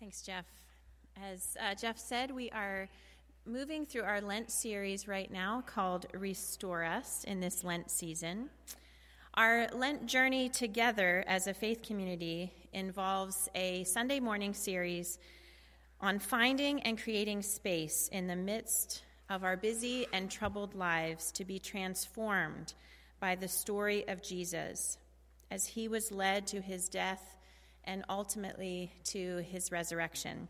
Thanks, Jeff. As uh, Jeff said, we are moving through our Lent series right now called Restore Us in this Lent season. Our Lent journey together as a faith community involves a Sunday morning series on finding and creating space in the midst of our busy and troubled lives to be transformed by the story of Jesus as he was led to his death and ultimately to his resurrection.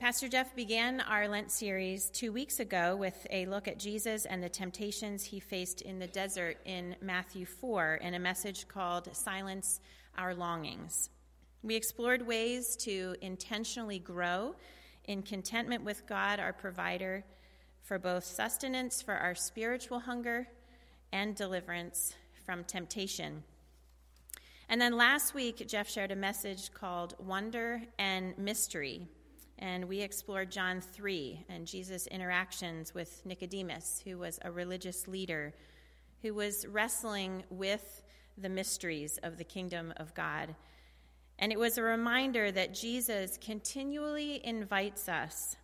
Pastor Jeff began our Lent series two weeks ago with a look at Jesus and the temptations he faced in the desert in Matthew 4 in a message called Silence Our Longings. We explored ways to intentionally grow in contentment with God, our provider, for both sustenance for our spiritual hunger and deliverance from temptation. And then last week, Jeff shared a message called Wonder and Mystery. And we explored John 3 and Jesus' interactions with Nicodemus, who was a religious leader who was wrestling with the mysteries of the kingdom of God. And it was a reminder that Jesus continually invites us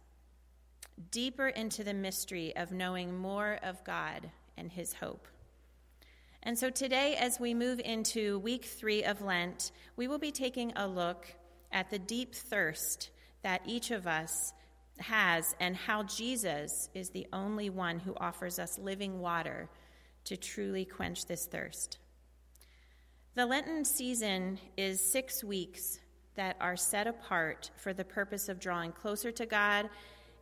deeper into the mystery of knowing more of God and his hope. And so today, as we move into week three of Lent, we will be taking a look at the deep thirst that each of us has and how Jesus is the only one who offers us living water to truly quench this thirst. The Lenten season is six weeks that are set apart for the purpose of drawing closer to God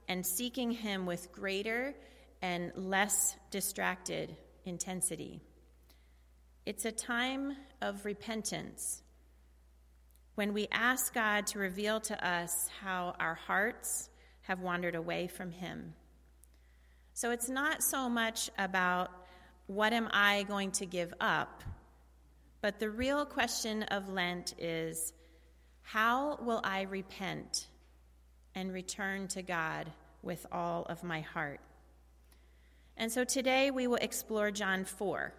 and seeking Him with greater and less distracted intensity. It's a time of repentance when we ask God to reveal to us how our hearts have wandered away from Him. So it's not so much about what am I going to give up, but the real question of Lent is how will I repent and return to God with all of my heart? And so today we will explore John 4.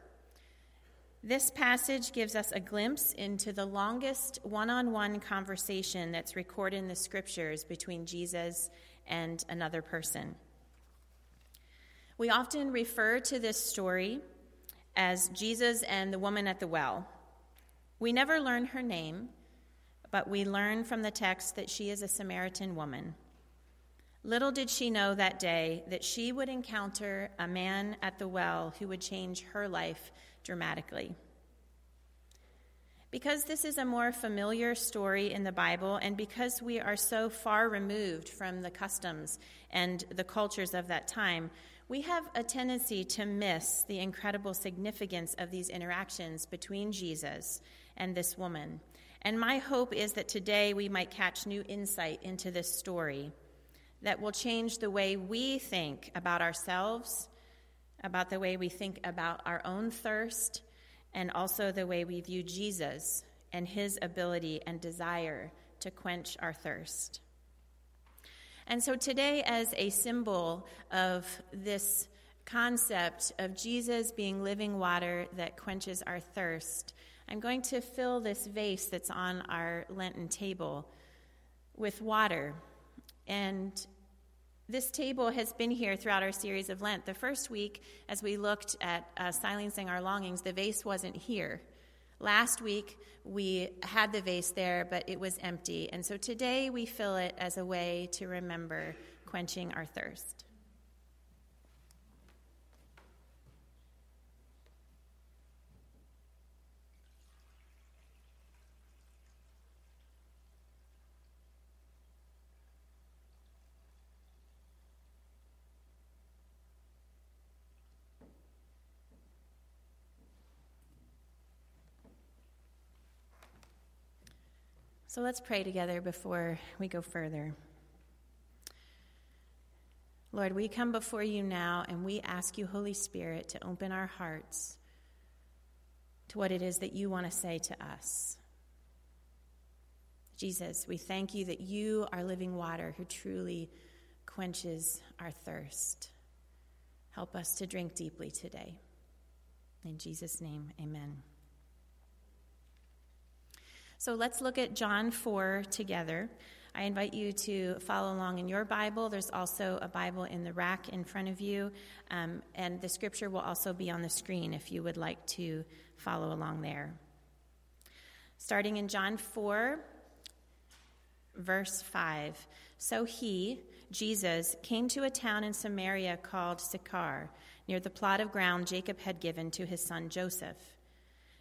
This passage gives us a glimpse into the longest one on one conversation that's recorded in the scriptures between Jesus and another person. We often refer to this story as Jesus and the woman at the well. We never learn her name, but we learn from the text that she is a Samaritan woman. Little did she know that day that she would encounter a man at the well who would change her life dramatically. Because this is a more familiar story in the Bible, and because we are so far removed from the customs and the cultures of that time, we have a tendency to miss the incredible significance of these interactions between Jesus and this woman. And my hope is that today we might catch new insight into this story that will change the way we think about ourselves about the way we think about our own thirst, and also the way we view Jesus and his ability and desire to quench our thirst. And so today, as a symbol of this concept of Jesus being living water that quenches our thirst, I'm going to fill this vase that's on our Lenten table with water. And this table has been here throughout our series of Lent. The first week, as we looked at uh, silencing our longings, the vase wasn't here. Last week, we had the vase there, but it was empty. And so today, we fill it as a way to remember quenching our thirst. So let's pray together before we go further. Lord, we come before you now and we ask you, Holy Spirit, to open our hearts to what it is that you want to say to us. Jesus, we thank you that you are living water who truly quenches our thirst. Help us to drink deeply today. In Jesus' name, amen. So let's look at John 4 together. I invite you to follow along in your Bible. There's also a Bible in the rack in front of you, um, and the scripture will also be on the screen if you would like to follow along there. Starting in John 4, verse 5. So he, Jesus, came to a town in Samaria called Sychar, near the plot of ground Jacob had given to his son Joseph.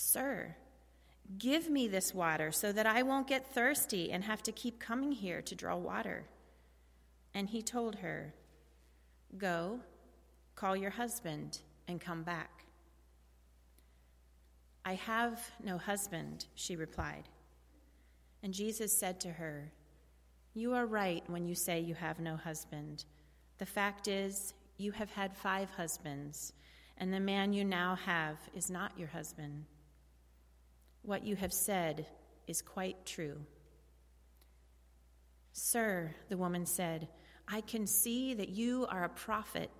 Sir, give me this water so that I won't get thirsty and have to keep coming here to draw water. And he told her, Go, call your husband, and come back. I have no husband, she replied. And Jesus said to her, You are right when you say you have no husband. The fact is, you have had five husbands, and the man you now have is not your husband. What you have said is quite true. Sir, the woman said, I can see that you are a prophet.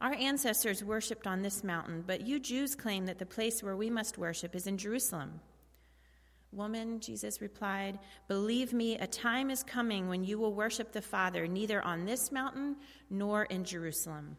Our ancestors worshipped on this mountain, but you Jews claim that the place where we must worship is in Jerusalem. Woman, Jesus replied, believe me, a time is coming when you will worship the Father neither on this mountain nor in Jerusalem.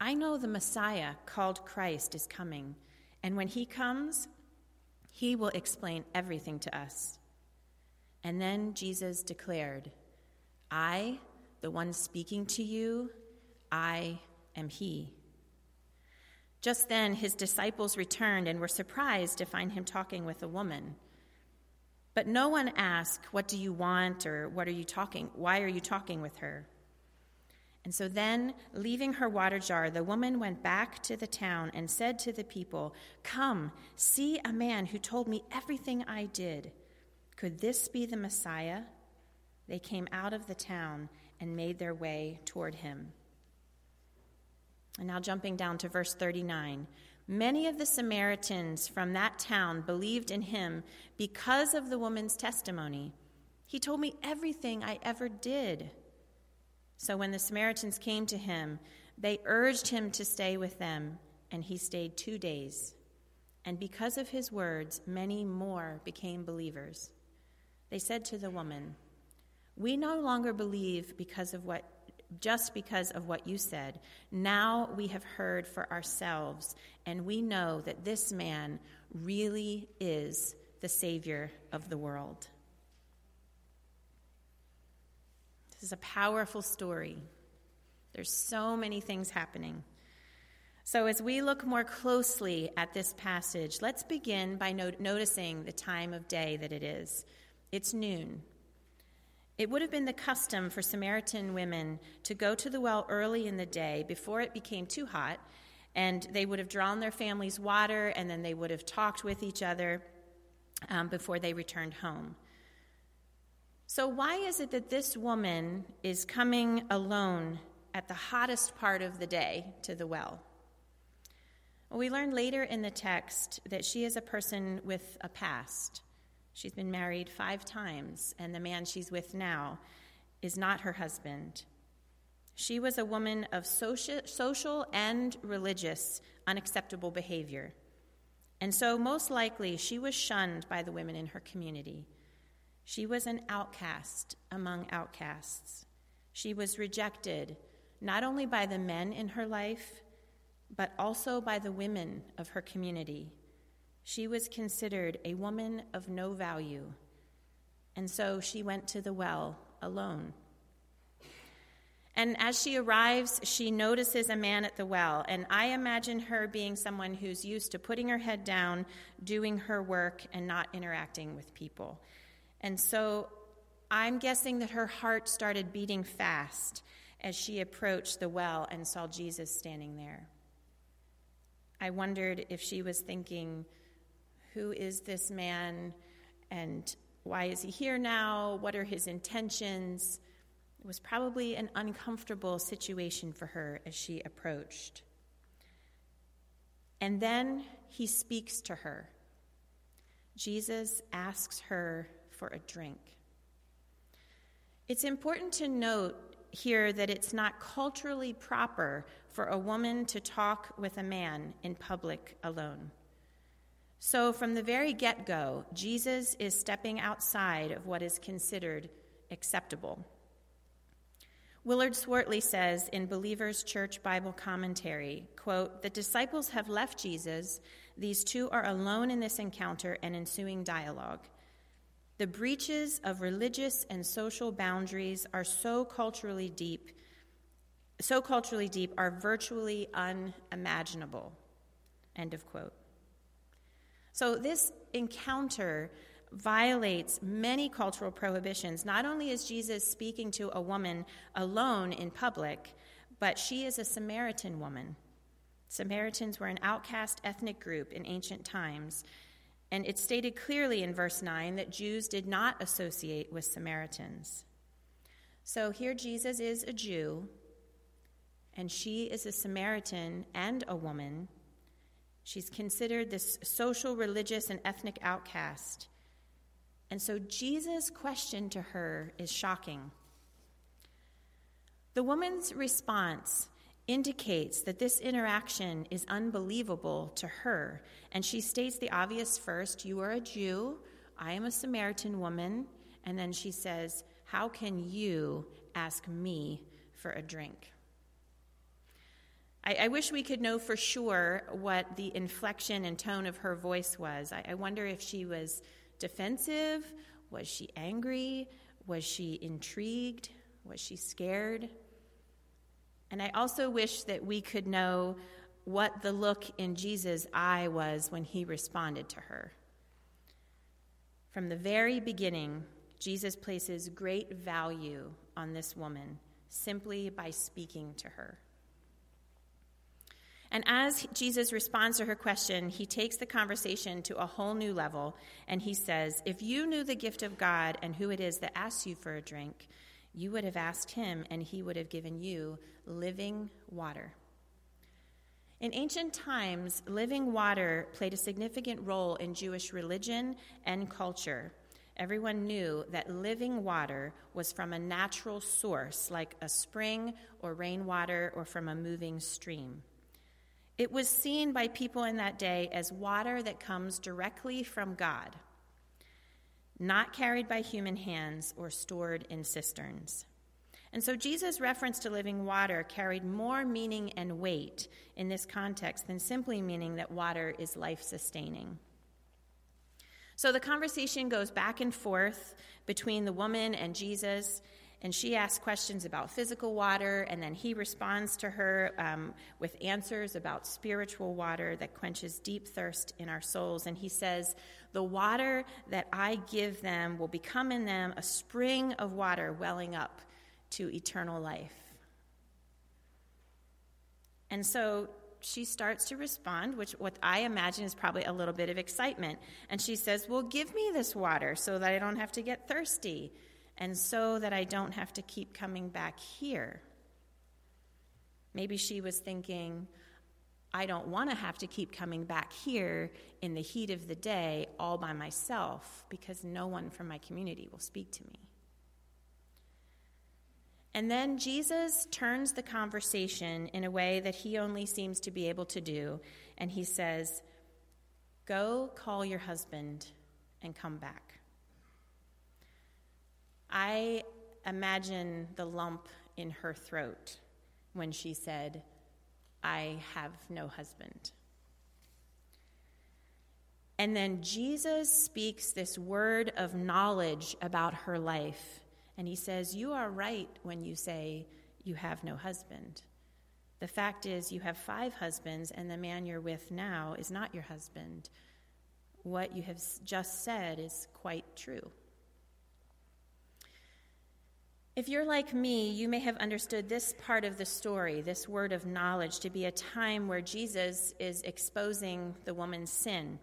I know the Messiah, called Christ, is coming, and when he comes, he will explain everything to us. And then Jesus declared, I, the one speaking to you, I am he. Just then, his disciples returned and were surprised to find him talking with a woman. But no one asked, What do you want? or What are you talking? Why are you talking with her? And so then, leaving her water jar, the woman went back to the town and said to the people, Come, see a man who told me everything I did. Could this be the Messiah? They came out of the town and made their way toward him. And now, jumping down to verse 39. Many of the Samaritans from that town believed in him because of the woman's testimony. He told me everything I ever did. So when the Samaritans came to him, they urged him to stay with them, and he stayed two days. And because of his words, many more became believers. They said to the woman, We no longer believe because of what just because of what you said. Now we have heard for ourselves, and we know that this man really is the Savior of the world. This is a powerful story. There's so many things happening. So, as we look more closely at this passage, let's begin by not- noticing the time of day that it is. It's noon. It would have been the custom for Samaritan women to go to the well early in the day before it became too hot And they would have drawn their family's water, and then they would have talked with each other um, before they returned home. So, why is it that this woman is coming alone at the hottest part of the day to the well? Well, we learn later in the text that she is a person with a past. She's been married five times, and the man she's with now is not her husband. She was a woman of social, and religious unacceptable behavior. And so, most likely, she was shunned by the women in her community. She was an outcast among outcasts. She was rejected not only by the men in her life, but also by the women of her community. She was considered a woman of no value, and so she went to the well alone. And as she arrives, she notices a man at the well. And I imagine her being someone who's used to putting her head down, doing her work, and not interacting with people. And so I'm guessing that her heart started beating fast as she approached the well and saw Jesus standing there. I wondered if she was thinking, Who is this man? And why is he here now? What are his intentions? It was probably an uncomfortable situation for her as she approached. And then he speaks to her. Jesus asks her for a drink. It's important to note here that it's not culturally proper for a woman to talk with a man in public alone. So, from the very get go, Jesus is stepping outside of what is considered acceptable. Willard Swartley says in Believer's Church Bible Commentary, quote, "The disciples have left Jesus. These two are alone in this encounter and ensuing dialogue. The breaches of religious and social boundaries are so culturally deep, so culturally deep are virtually unimaginable. End of quote. So this encounter violates many cultural prohibitions. Not only is Jesus speaking to a woman alone in public, but she is a Samaritan woman. Samaritans were an outcast ethnic group in ancient times, and it's stated clearly in verse 9 that Jews did not associate with Samaritans. So here Jesus is a Jew, and she is a Samaritan and a woman. She's considered this social, religious, and ethnic outcast. And so Jesus' question to her is shocking. The woman's response indicates that this interaction is unbelievable to her. And she states the obvious first You are a Jew, I am a Samaritan woman. And then she says, How can you ask me for a drink? I, I wish we could know for sure what the inflection and tone of her voice was. I, I wonder if she was defensive, was she angry, was she intrigued, was she scared? And I also wish that we could know what the look in Jesus' eye was when he responded to her. From the very beginning, Jesus places great value on this woman simply by speaking to her. And as Jesus responds to her question, he takes the conversation to a whole new level and he says, If you knew the gift of God and who it is that asks you for a drink, you would have asked him, and he would have given you living water. In ancient times, living water played a significant role in Jewish religion and culture. Everyone knew that living water was from a natural source, like a spring or rainwater, or from a moving stream. It was seen by people in that day as water that comes directly from God not carried by human hands or stored in cisterns. And so Jesus' reference to living water carried more meaning and weight in this context than simply meaning that water is life sustaining. So the conversation goes back and forth between the woman and Jesus, and she asks questions about physical water, and then he responds to her um, with answers about spiritual water that quenches deep thirst in our souls. And he says, The water that I give them will become in them a spring of water welling up to eternal life. And so she starts to respond, which what I imagine is probably a little bit of excitement. And she says, Well, give me this water so that I don't have to get thirsty and so that I don't have to keep coming back here. Maybe she was thinking, I don't want to have to keep coming back here in the heat of the day all by myself because no one from my community will speak to me. And then Jesus turns the conversation in a way that he only seems to be able to do, and he says, Go call your husband and come back. I imagine the lump in her throat when she said, I have no husband. And then Jesus speaks this word of knowledge about her life and he says, You are right when you say you have no husband. The fact is, you have five husbands, and the man you're with now is not your husband. What you have just said is quite true. If you're like me, you may have understood this part of the story, this word of knowledge, to be a time where Jesus is exposing the woman's sin.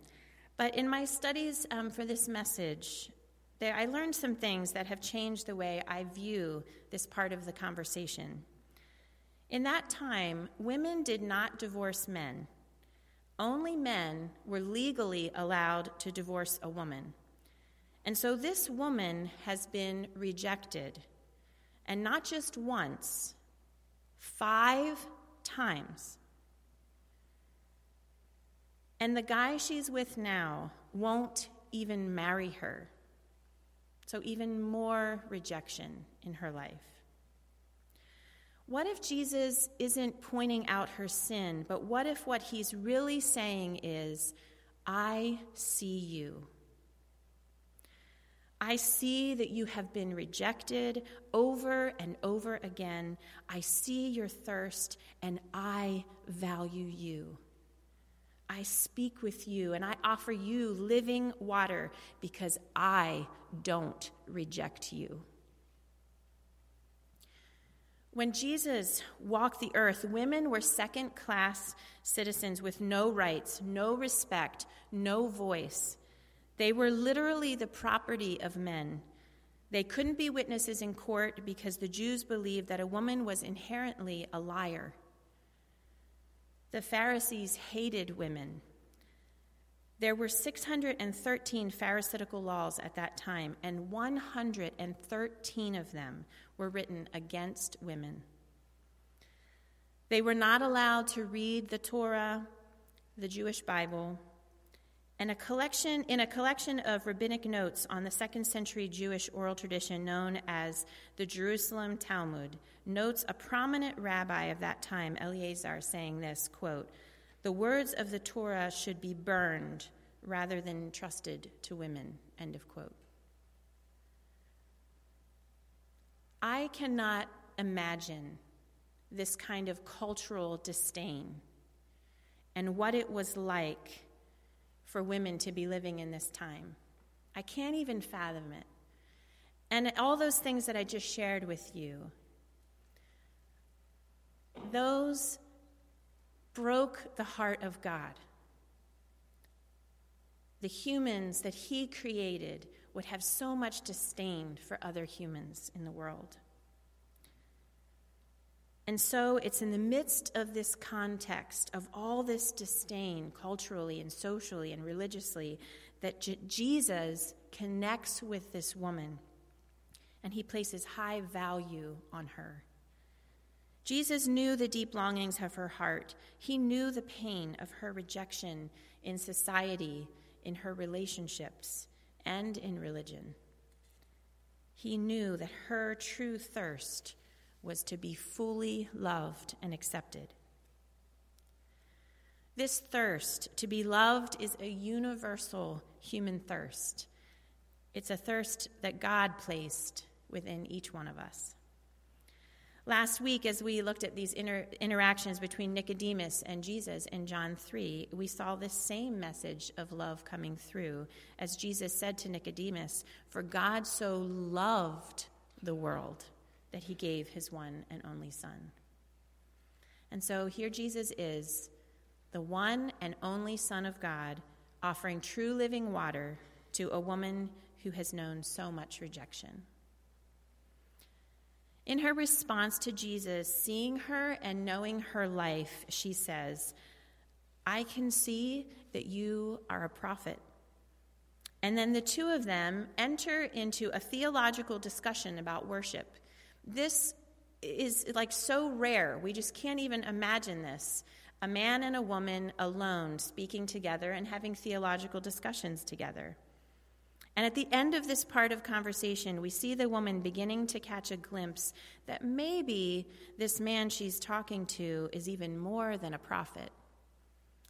But in my studies um, for this message, there, I learned some things that have changed the way I view this part of the conversation. In that time, women did not divorce men. Only men were legally allowed to divorce a woman. And so this woman has been rejected, and not just once, five times. And the guy she's with now won't even marry her. So, even more rejection in her life. What if Jesus isn't pointing out her sin, but what if what he's really saying is, I see you? I see that you have been rejected over and over again. I see your thirst, and I value you. I speak with you and I offer you living water because I don't reject you. When Jesus walked the earth, women were second class citizens with no rights, no respect, no voice. They were literally the property of men. They couldn't be witnesses in court because the Jews believed that a woman was inherently a liar. The Pharisees hated women. There were 613 Pharisaical laws at that time, and 113 of them were written against women. They were not allowed to read the Torah, the Jewish Bible, and a collection in a collection of rabbinic notes on the second century Jewish oral tradition known as the Jerusalem Talmud notes a prominent rabbi of that time, Eleazar, saying this quote, the words of the Torah should be burned rather than trusted to women, end of quote. I cannot imagine this kind of cultural disdain and what it was like for women to be living in this time. I can't even fathom it. And all those things that I just shared with you, those broke the heart of God. The humans that He created would have so much disdain for other humans in the world. And so it's in the midst of this context of all this disdain, culturally and socially and religiously, that J- Jesus connects with this woman and he places high value on her. Jesus knew the deep longings of her heart. He knew the pain of her rejection in society, in her relationships, and in religion. He knew that her true thirst was to be fully loved and accepted. This thirst to be loved is a universal human thirst. It's a thirst that God placed within each one of us. Last week, as we looked at these inter- interactions between Nicodemus and Jesus in John 3, we saw this same message of love coming through as Jesus said to Nicodemus, For God so loved the world that he gave his one and only Son. And so here Jesus is, the one and only Son of God, offering true living water to a woman who has known so much rejection. In her response to Jesus, seeing her and knowing her life, she says, I can see that you are a prophet. And then the two of them enter into a theological discussion about worship. This is like so rare. We just can't even imagine this. A man and a woman alone speaking together and having theological discussions together. And at the end of this part of conversation, we see the woman beginning to catch a glimpse that maybe this man she's talking to is even more than a prophet.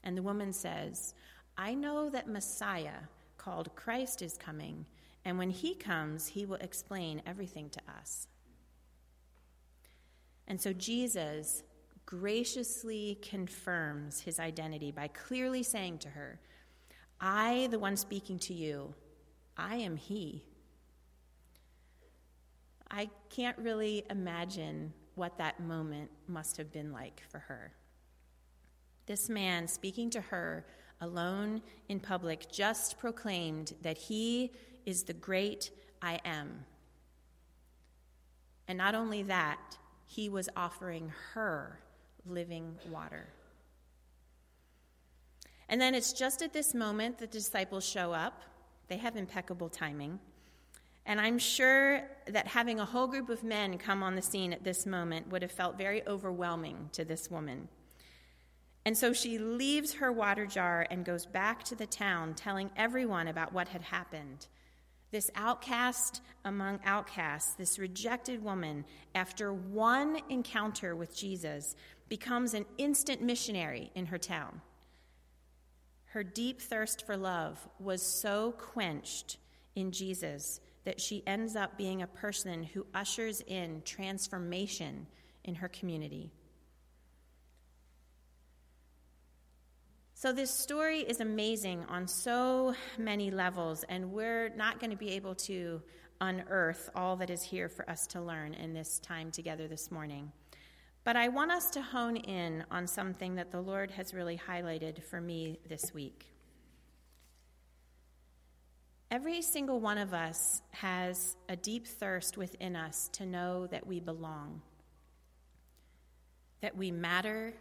And the woman says, I know that Messiah, called Christ, is coming, and when he comes, he will explain everything to us. And so Jesus graciously confirms his identity by clearly saying to her, I, the one speaking to you, I am He. I can't really imagine what that moment must have been like for her. This man speaking to her alone in public just proclaimed that he is the great I am. And not only that, he was offering her living water. And then it's just at this moment that the disciples show up they have impeccable timing. And I'm sure that having a whole group of men come on the scene at this moment would have felt very overwhelming to this woman. And so she leaves her water jar and goes back to the town, telling everyone about what had happened. This outcast among outcasts, this rejected woman, after one encounter with Jesus, becomes an instant missionary in her town. Her deep thirst for love was so quenched in Jesus that she ends up being a person who ushers in transformation in her community. So, this story is amazing on so many levels, and we're not going to be able to unearth all that is here for us to learn in this time together this morning. But I want us to hone in on something that the Lord has really highlighted for me this week. Every single one of us has a deep thirst within us to know that we belong, that we matter,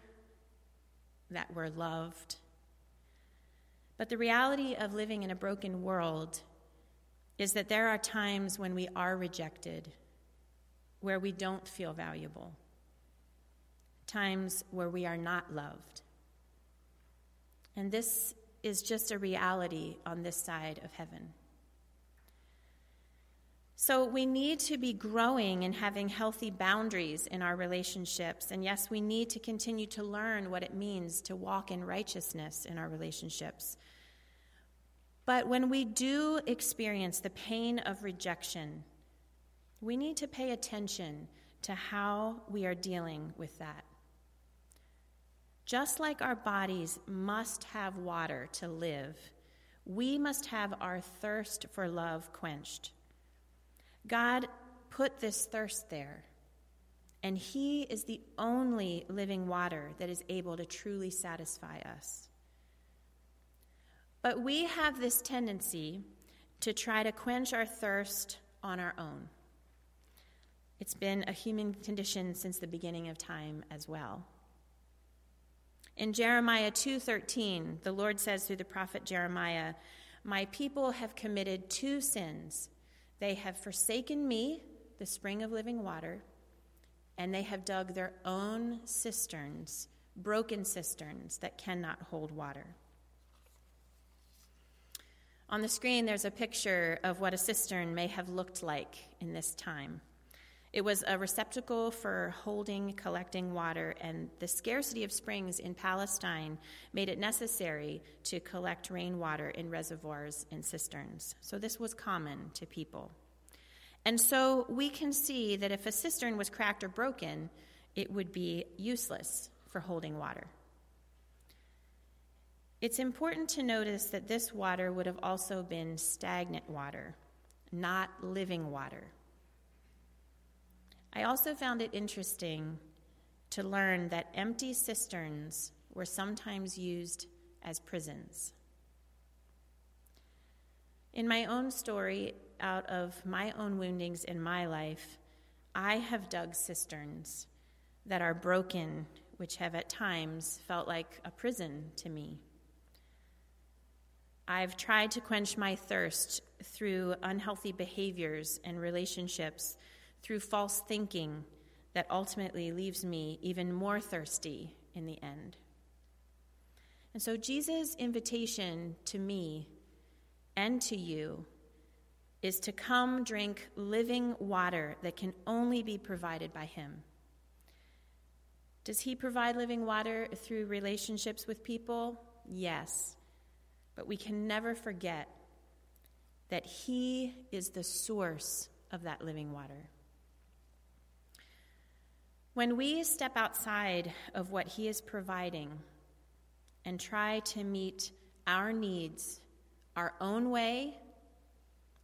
that we're loved. But the reality of living in a broken world is that there are times when we are rejected, where we don't feel valuable times where we are not loved. And this is just a reality on this side of heaven. So we need to be growing and having healthy boundaries in our relationships. And yes, we need to continue to learn what it means to walk in righteousness in our relationships. But when we do experience the pain of rejection, we need to pay attention to how we are dealing with that. Just like our bodies must have water to live, we must have our thirst for love quenched. God put this thirst there, and He is the only living water that is able to truly satisfy us. But we have this tendency to try to quench our thirst on our own. It's been a human condition since the beginning of time as well. In Jeremiah 2:13, the Lord says through the prophet Jeremiah, "My people have committed two sins. They have forsaken me, the spring of living water, and they have dug their own cisterns, broken cisterns that cannot hold water." On the screen, there's a picture of what a cistern may have looked like in this time. It was a receptacle for holding, collecting water, and the scarcity of springs in Palestine made it necessary to collect rainwater in reservoirs and cisterns. So this was common to people. And so we can see that if a cistern was cracked or broken, it would be useless for holding water. It's important to notice that this water would have also been stagnant water, not living water. I also found it interesting to learn that empty cisterns were sometimes used as prisons. In my own story, out of my own woundings in my life, I have dug cisterns that are broken, which have at times felt like a prison to me. I've tried to quench my thirst through unhealthy behaviors and relationships, through false thinking that ultimately leaves me even more thirsty in the end. And so, Jesus' invitation to me and to you is to come drink living water that can only be provided by Him. Does He provide living water through relationships with people? Yes. But we can never forget that He is the source of that living water. When we step outside of what He is providing and try to meet our needs our own way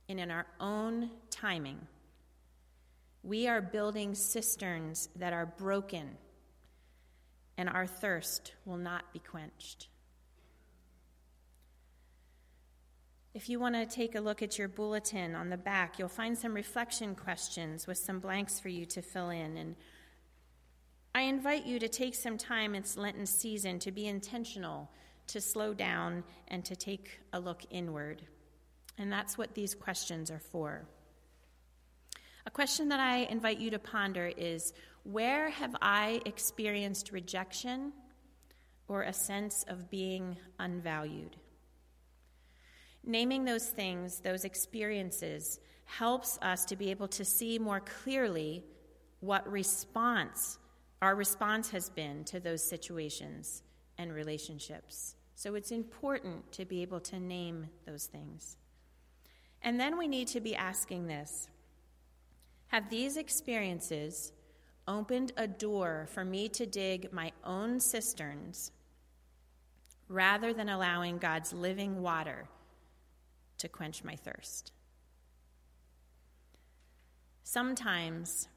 and in our own timing, we are building cisterns that are broken, and our thirst will not be quenched. If you want to take a look at your bulletin on the back, you'll find some reflection questions with some blanks for you to fill in. And I invite you to take some time, it's Lenten season, to be intentional, to slow down, and to take a look inward. And that's what these questions are for. A question that I invite you to ponder is Where have I experienced rejection or a sense of being unvalued? Naming those things, those experiences, helps us to be able to see more clearly what response our response has been to those situations and relationships. So it's important to be able to name those things. And then we need to be asking this Have these experiences opened a door for me to dig my own cisterns rather than allowing God's living water to quench my thirst? Sometimes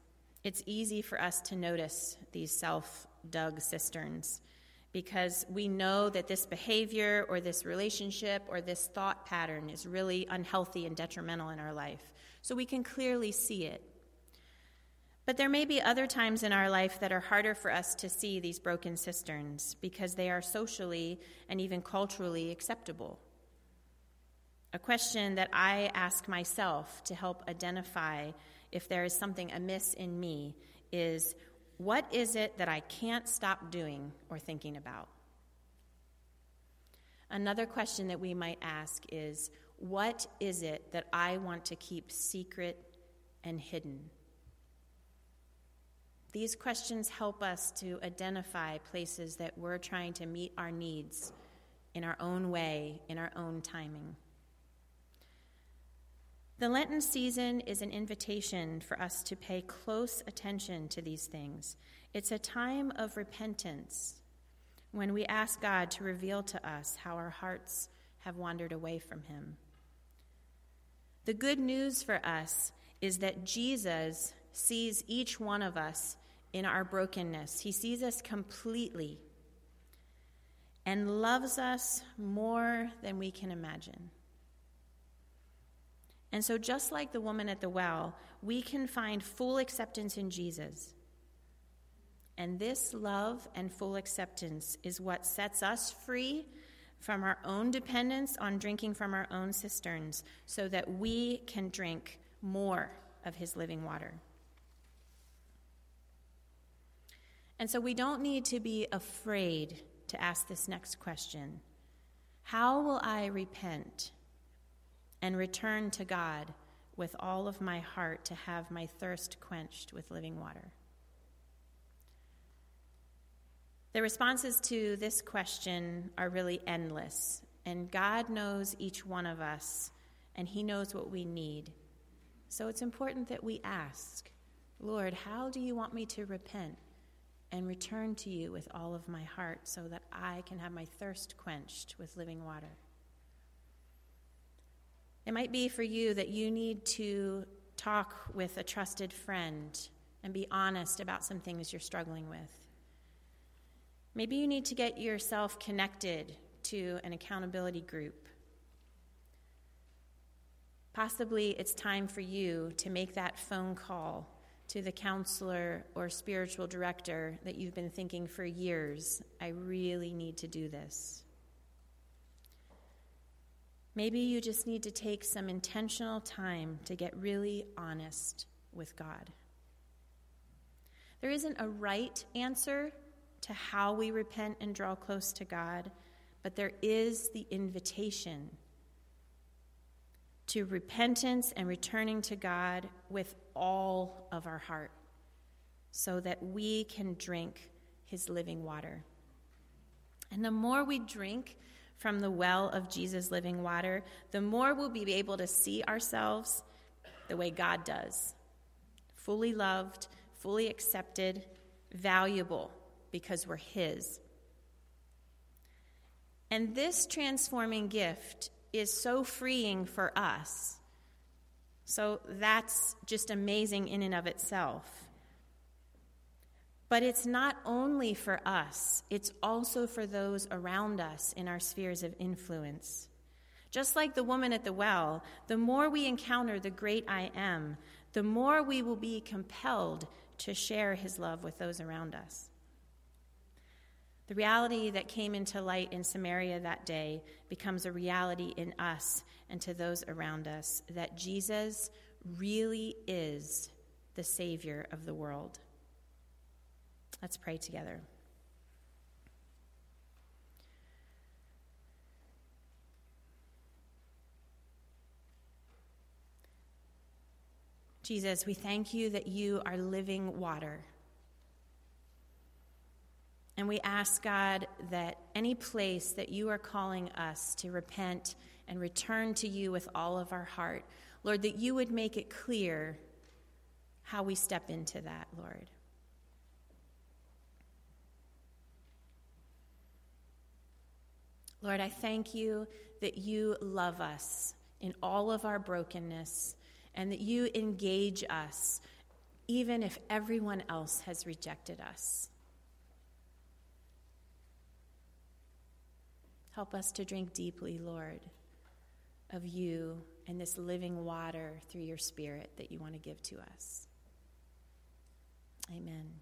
it's easy for us to notice these self dug cisterns because we know that this behavior or this relationship or this thought pattern is really unhealthy and detrimental in our life. So we can clearly see it. But there may be other times in our life that are harder for us to see these broken cisterns because they are socially and even culturally acceptable. A question that I ask myself to help identify if there is something amiss in me is what is it that I can't stop doing or thinking about? Another question that we might ask is what is it that I want to keep secret and hidden? These questions help us to identify places that we're trying to meet our needs in our own way, in our own timing. The Lenten season is an invitation for us to pay close attention to these things. It's a time of repentance when we ask God to reveal to us how our hearts have wandered away from Him. The good news for us is that Jesus sees each one of us in our brokenness, He sees us completely and loves us more than we can imagine. And so, just like the woman at the well, we can find full acceptance in Jesus. And this love and full acceptance is what sets us free from our own dependence on drinking from our own cisterns so that we can drink more of his living water. And so we don't need to be afraid to ask this next question How will I repent? And return to God with all of my heart to have my thirst quenched with living water? The responses to this question are really endless, and God knows each one of us, and He knows what we need. So it's important that we ask, Lord, how do you want me to repent and return to you with all of my heart so that I can have my thirst quenched with living water? It might be for you that you need to talk with a trusted friend and be honest about some things you're struggling with. Maybe you need to get yourself connected to an accountability group. Possibly it's time for you to make that phone call to the counselor or spiritual director that you've been thinking for years, I really need to do this. Maybe you just need to take some intentional time to get really honest with God. There isn't a right answer to how we repent and draw close to God, but there is the invitation to repentance and returning to God with all of our heart so that we can drink his living water. And the more we drink from the well of Jesus' living water, the more we'll be able to see ourselves the way God does fully loved, fully accepted, valuable because we're His. And this transforming gift is so freeing for us. So that's just amazing in and of itself. But it's not only for us, it's also for those around us in our spheres of influence. Just like the woman at the well, the more we encounter the great I am, the more we will be compelled to share his love with those around us. The reality that came into light in Samaria that day becomes a reality in us and to those around us that Jesus really is the Savior of the world. Let's pray together. Jesus, we thank you that you are living water. And we ask, God, that any place that you are calling us to repent and return to you with all of our heart, Lord, that you would make it clear how we step into that, Lord. Lord, I thank you that you love us in all of our brokenness and that you engage us even if everyone else has rejected us. Help us to drink deeply, Lord, of you and this living water through your Spirit that you want to give to us. Amen.